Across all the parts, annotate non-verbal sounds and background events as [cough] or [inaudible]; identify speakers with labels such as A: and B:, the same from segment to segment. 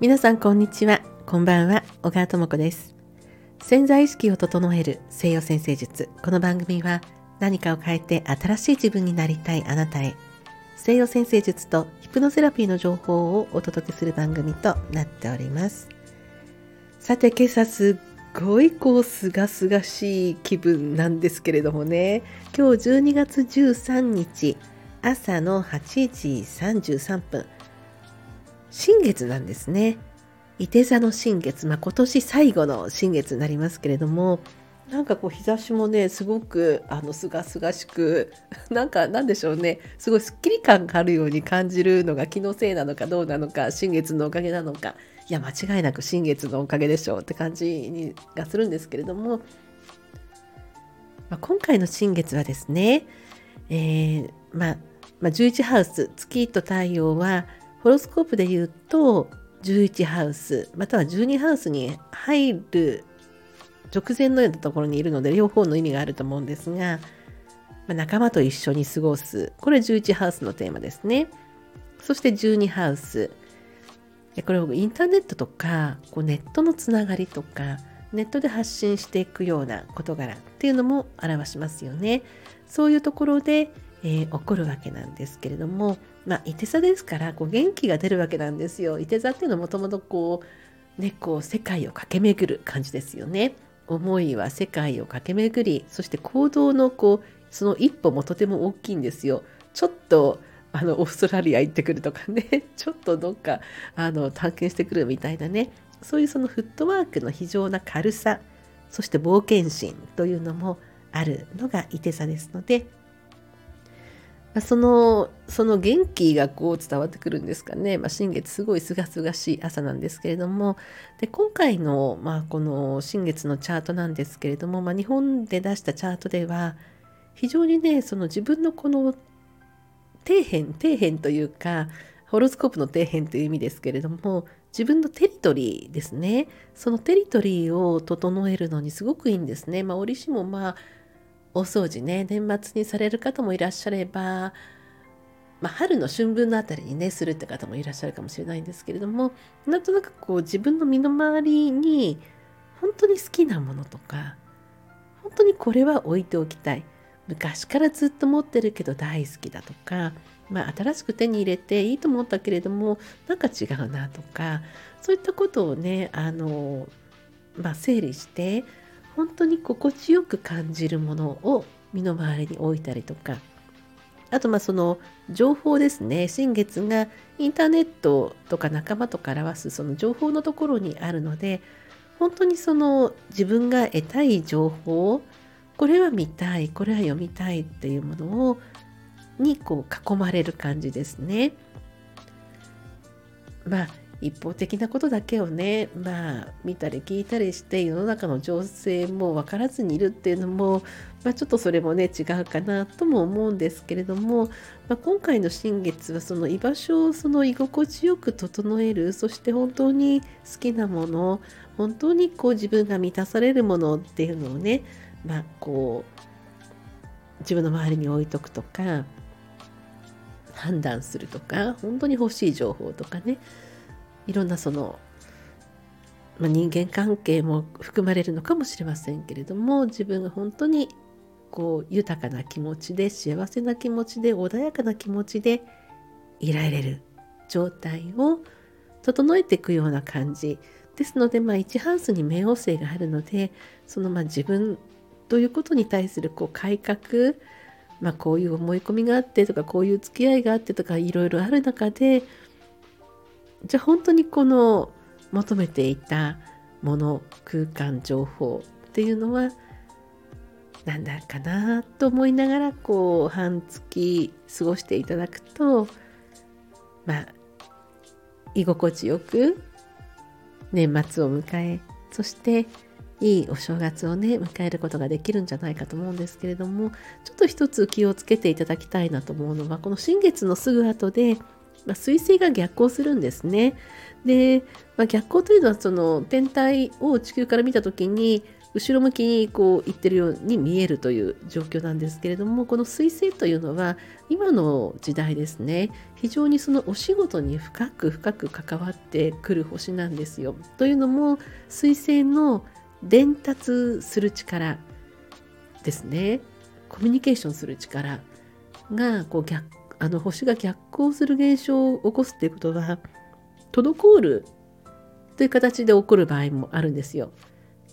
A: 皆さんこんにちは。こんばんは。小川智子です。潜在意識を整える西洋先生術。この番組は何かを変えて新しい自分になりたいあなたへ。西洋先生術とヒプノセラピーの情報をお届けする番組となっております。さて今朝すっごいこうすがすがしい気分なんですけれどもね。今日12月13日朝の8時33分。新月なんですね。伊手座の新月、まあ、今年最後の新月になりますけれども、なんかこう日差しもね、すごくあのすがすがしく、[laughs] なんかなんでしょうね、すごいすっきり感があるように感じるのが気のせいなのかどうなのか、新月のおかげなのか、いや、間違いなく新月のおかげでしょうって感じにがするんですけれども、まあ、今回の新月はですね、えー、まあ、まあ、11ハウス、月と太陽は、ホロスコープで言うと11ハウスまたは12ハウスに入る直前のようなところにいるので両方の意味があると思うんですが、まあ、仲間と一緒に過ごすこれ11ハウスのテーマですね。そして12ハウスこれをインターネットとかこうネットのつながりとかネットで発信していくような事柄っていうのも表しますよねそういうところでえー、起こるわけなんですけれども、まあ、いて座ですからこう元気が出るわけなんですよ。いて座っていうのはもともとこう,、ね、こう世界を駆け巡る感じですよね。思いは世界を駆け巡りそして行動のこうその一歩もとても大きいんですよ。ちょっとあのオーストラリア行ってくるとかね。[laughs] ちょっとどっかあの探検してくるみたいなね。そういうそのフットワークの非常な軽さ。そして冒険心というのもあるのがいて座ですので。そのその元気がこう伝わってくるんですかね、まあ、新月すごいすがすがしい朝なんですけれども。で今回の、まあ、この新月のチャートなんですけれども、まあ、日本で出したチャートでは非常にねその自分のこの底辺底辺というかホロスコープの底辺という意味ですけれども自分のテリトリーですねそのテリトリーを整えるのにすごくいいんですね。まあ、折しもまあ大掃除ね年末にされる方もいらっしゃれば、まあ、春の春分のあたりにねするって方もいらっしゃるかもしれないんですけれどもなんとなくこう自分の身の回りに本当に好きなものとか本当にこれは置いておきたい昔からずっと持ってるけど大好きだとか、まあ、新しく手に入れていいと思ったけれどもなんか違うなとかそういったことをねあの、まあ、整理して本当に心地よく感じるものを身の回りに置いたりとか。あとまあその情報ですね。新月がインターネットとか仲間とか表すその情報のところにあるので本当にその自分が得たい情報をこれは見たいこれは読みたいっていうものをにこう囲まれる感じですね。まあ一方的なことだけをねまあ見たり聞いたりして世の中の情勢も分からずにいるっていうのも、まあ、ちょっとそれもね違うかなとも思うんですけれども、まあ、今回の新月はその居場所をその居心地よく整えるそして本当に好きなもの本当にこう自分が満たされるものっていうのをねまあこう自分の周りに置いとくとか判断するとか本当に欲しい情報とかねいろんなその、まあ、人間関係も含まれるのかもしれませんけれども自分が本当にこう豊かな気持ちで幸せな気持ちで穏やかな気持ちでいられる状態を整えていくような感じ。ですので、まあ、1ハウスに冥王星があるのでそのまあ自分ということに対するこう改革まあ、こういう思い込みがあってとかこういう付き合いがあってとかいろいろある中でじゃあ本当にこの求めていたもの空間情報っていうのは何だかなと思いながらこう半月過ごしていただくとまあ居心地よく年末を迎えそしていいお正月をね迎えることができるんじゃないかと思うんですけれどもちょっと一つ気をつけていただきたいなと思うのはこの新月のすぐ後でまあ、水星が逆行するんですね。で、まあ、逆行というのはその天体を地球から見た時に後ろ向きにこう行ってるように見えるという状況なんですけれどもこの彗星というのは今の時代ですね非常にそのお仕事に深く深く関わってくる星なんですよ。というのも彗星の伝達する力ですねコミュニケーションする力がこう逆あの星が逆行する現象を起こすっていうことは滞るという形で起こる場合もあるんですよ。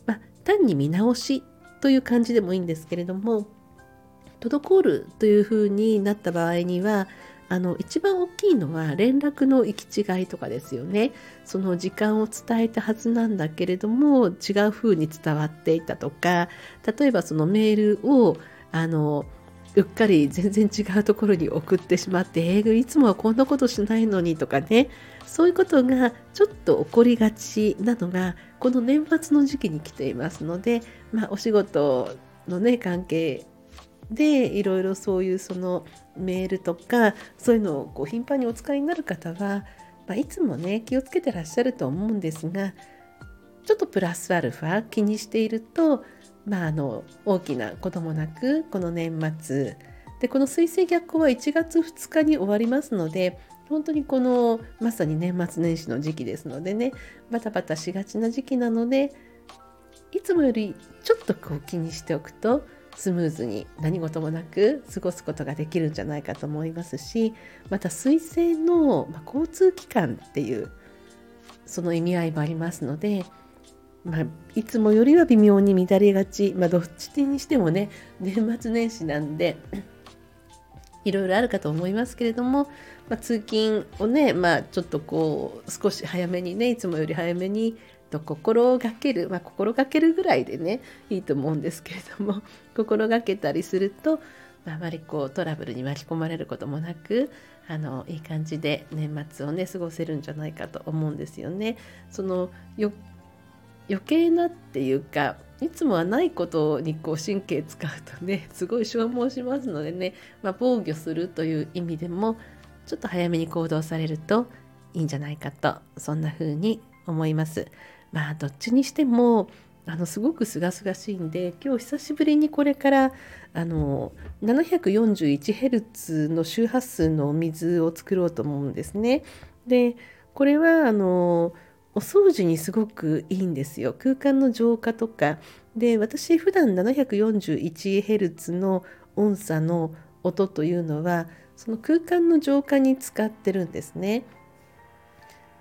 A: まあ、単に見直しという感じでもいいんですけれども滞るというふうになった場合にはあの一番大きいのは連絡の行き違いとかですよね。その時間を伝えたはずなんだけれども違う風に伝わっていたとか例えばそのメールをあのうっかり全然違うところに送ってしまって、えー、いつもはこんなことしないのにとかねそういうことがちょっと起こりがちなのがこの年末の時期に来ていますので、まあ、お仕事のね関係でいろいろそういうそのメールとかそういうのをこう頻繁にお使いになる方は、まあ、いつもね気をつけてらっしゃると思うんですがちょっとプラスアルファ気にしていると、まあ、あの大きなこともなくこの年末でこの水星逆行は1月2日に終わりますので本当にこのまさに年末年始の時期ですのでねバタバタしがちな時期なのでいつもよりちょっとこう気にしておくとスムーズに何事もなく過ごすことができるんじゃないかと思いますしまた彗星の、ま交通機関っていうその意味合いもありますので、まあ、いつもよりは微妙に乱れがち、まあ、どっちにしてもね年末年始なんでいろいろあるかと思いますけれども、まあ、通勤をね、まあ、ちょっとこう少し早めにねいつもより早めにと心がける、まあ、心がけるぐらいでねいいと思うんですけれども [laughs] 心がけたりすると、まああまりこうトラブルに巻き込まれることもなくあのいい感じで年末をね過ごせるんじゃないかと思うんですよね。その余計なっていうかいつもはないことにこう神経使うとね [laughs] すごい消耗しますのでね、まあ、防御するという意味でもちょっと早めに行動されるといいんじゃないかとそんな風に思います。まあどっちにしてもあのすごく清々しいんで今日久しぶりにこれからあの 741Hz の周波数のお水を作ろうと思うんですね。でこれはあのお掃除にすごくいいんですよ。空間の浄化とかで私普段 741Hz の音差の音というのはその空間の浄化に使ってるんですね。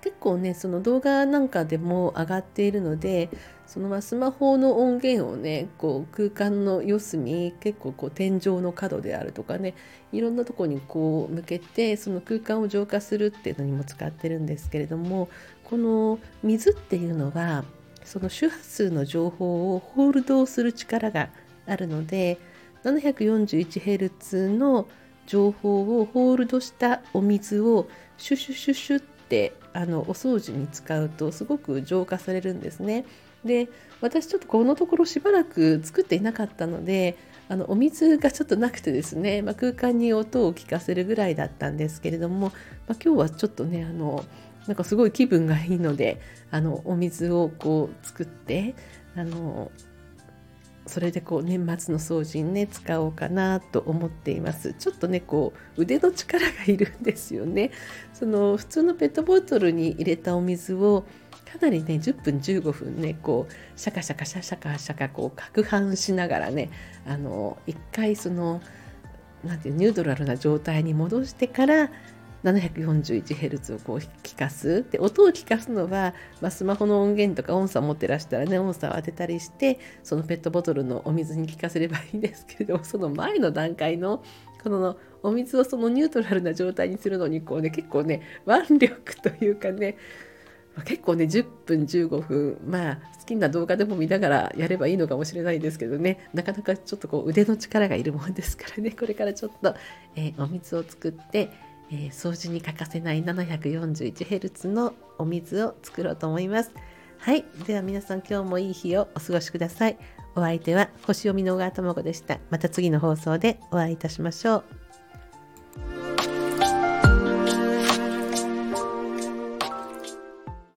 A: 結構ねその動画なんかでも上がっているのでそのまスマホの音源をねこう空間の四隅結構こう天井の角であるとかねいろんなとこにこう向けてその空間を浄化するっていうのにも使ってるんですけれどもこの水っていうのはその周波数の情報をホールドする力があるので 741Hz の情報をホールドしたお水をシュシュシュシュってあのお掃除に使うとすごく浄化されるんですね。で私ちょっとこのところしばらく作っていなかったのであのお水がちょっとなくてですね、まあ、空間に音を聞かせるぐらいだったんですけれども、まあ、今日はちょっとねあのなんかすごい気分がいいのであのお水をこう作ってあのそれでこう年末の掃除にね使おうかなと思っています。ちょっとねこう腕の力がいるんですよね。その普通のペットボトルに入れたお水をかなりね10分15分ねこうシャカシャカシャシャカシャカこう攪拌しながらねあの一回そのなんていうニュートラルな状態に戻してから 741Hz をこう聞かす。で音を聞かすのは、まあ、スマホの音源とか音差持ってらしたらね音差を当てたりしてそのペットボトルのお水に聞かせればいいんですけれども [laughs] その前の段階のこのお水をそのニュートラルな状態にするのにこうね結構ね腕力というかね結構ね10分15分まあ好きな動画でも見ながらやればいいのかもしれないですけどねなかなかちょっとこう腕の力がいるもんですからねこれからちょっと、えー、お水を作ってえー、掃除に欠かせない 741Hz のお水を作ろうと思います。はい。では皆さん今日もいい日をお過ごしください。お相手は星読みの小川智子でした。また次の放送でお会いいたしましょう。